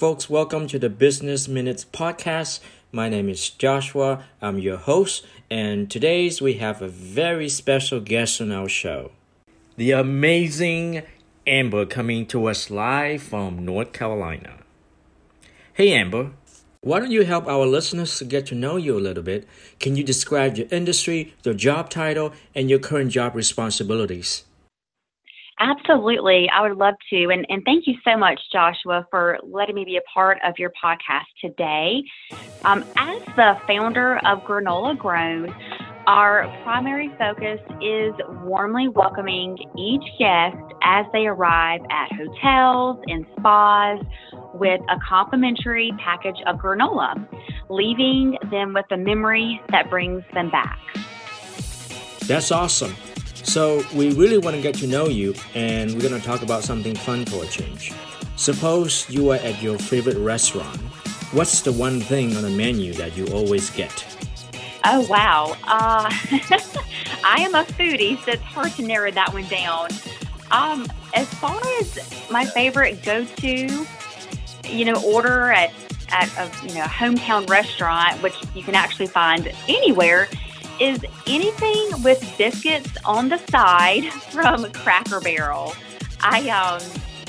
folks. Welcome to the Business Minutes podcast. My name is Joshua. I'm your host, and today's we have a very special guest on our show. The amazing Amber coming to us live from North Carolina. Hey Amber, why don't you help our listeners to get to know you a little bit? Can you describe your industry, your job title, and your current job responsibilities? Absolutely. I would love to. And, and thank you so much, Joshua, for letting me be a part of your podcast today. Um, as the founder of Granola Grown, our primary focus is warmly welcoming each guest as they arrive at hotels and spas with a complimentary package of granola, leaving them with a memory that brings them back. That's awesome. So, we really want to get to know you, and we're going to talk about something fun for a change. Suppose you are at your favorite restaurant. What's the one thing on the menu that you always get? Oh, wow. Uh, I am a foodie, so it's hard to narrow that one down. Um, as far as my favorite go to, you know, order at, at a you know, hometown restaurant, which you can actually find anywhere, is anything with biscuits on the side from Cracker Barrel. I um,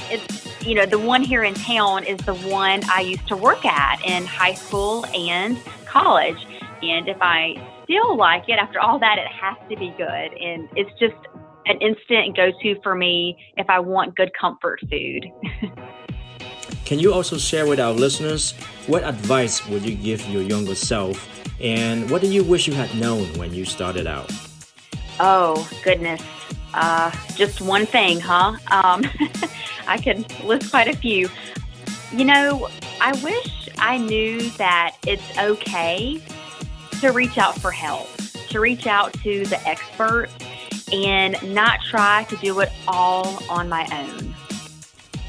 it's you know the one here in town is the one I used to work at in high school and college, and if I still like it after all that, it has to be good, and it's just an instant go to for me if I want good comfort food. Can you also share with our listeners what advice would you give your younger self and what do you wish you had known when you started out? Oh, goodness. Uh, just one thing, huh? Um, I could list quite a few. You know, I wish I knew that it's okay to reach out for help, to reach out to the experts, and not try to do it all on my own.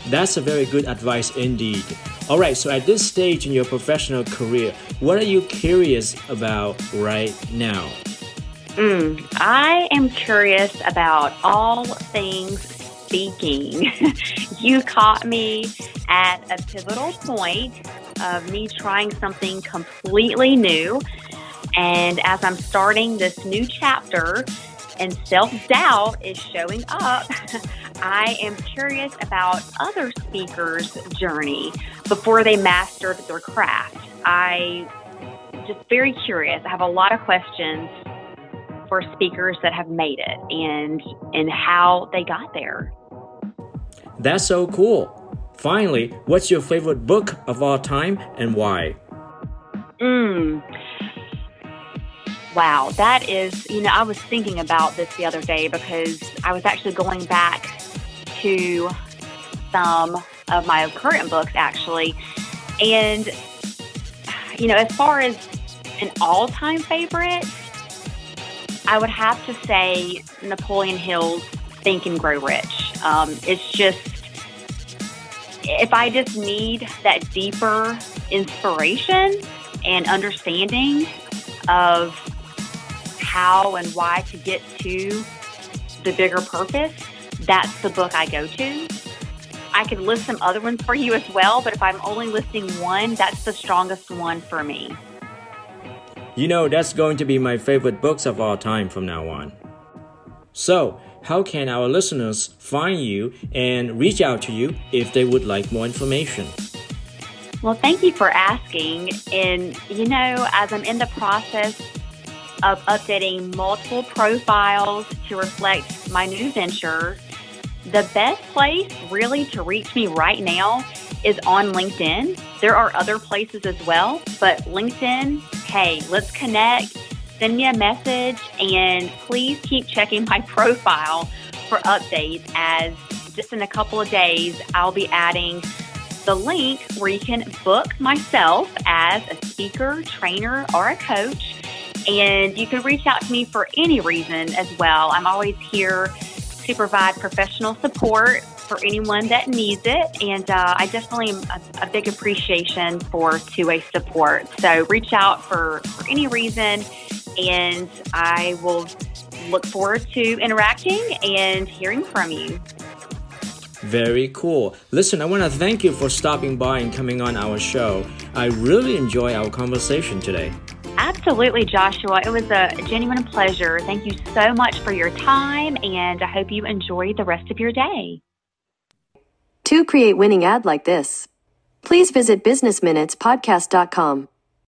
That's a very good advice indeed. All right, so at this stage in your professional career, what are you curious about right now? Mm, I am curious about all things speaking. you caught me at a pivotal point of me trying something completely new. And as I'm starting this new chapter, and self doubt is showing up, I am curious about other speakers' journey before they mastered their craft. I just very curious. I have a lot of questions for speakers that have made it and and how they got there. That's so cool. Finally, what's your favorite book of all time and why? Mm. Wow, that is, you know, I was thinking about this the other day because I was actually going back to some of my current books actually. And, you know, as far as an all time favorite, I would have to say Napoleon Hill's Think and Grow Rich. Um, it's just, if I just need that deeper inspiration and understanding of how and why to get to the bigger purpose, that's the book I go to. I could list some other ones for you as well, but if I'm only listing one, that's the strongest one for me. You know, that's going to be my favorite books of all time from now on. So, how can our listeners find you and reach out to you if they would like more information? Well, thank you for asking. And, you know, as I'm in the process of updating multiple profiles to reflect my new venture. The best place really to reach me right now is on LinkedIn. There are other places as well, but LinkedIn, hey, let's connect. Send me a message and please keep checking my profile for updates as just in a couple of days I'll be adding the link where you can book myself as a speaker, trainer, or a coach and you can reach out to me for any reason as well. I'm always here to provide professional support for anyone that needs it. And uh, I definitely am a, a, big appreciation for two way support. So reach out for, for any reason, and I will look forward to interacting and hearing from you. Very cool. Listen, I want to thank you for stopping by and coming on our show. I really enjoy our conversation today. Absolutely, Joshua. It was a genuine pleasure. Thank you so much for your time, and I hope you enjoy the rest of your day. To create winning ad like this, please visit businessminutespodcast.com.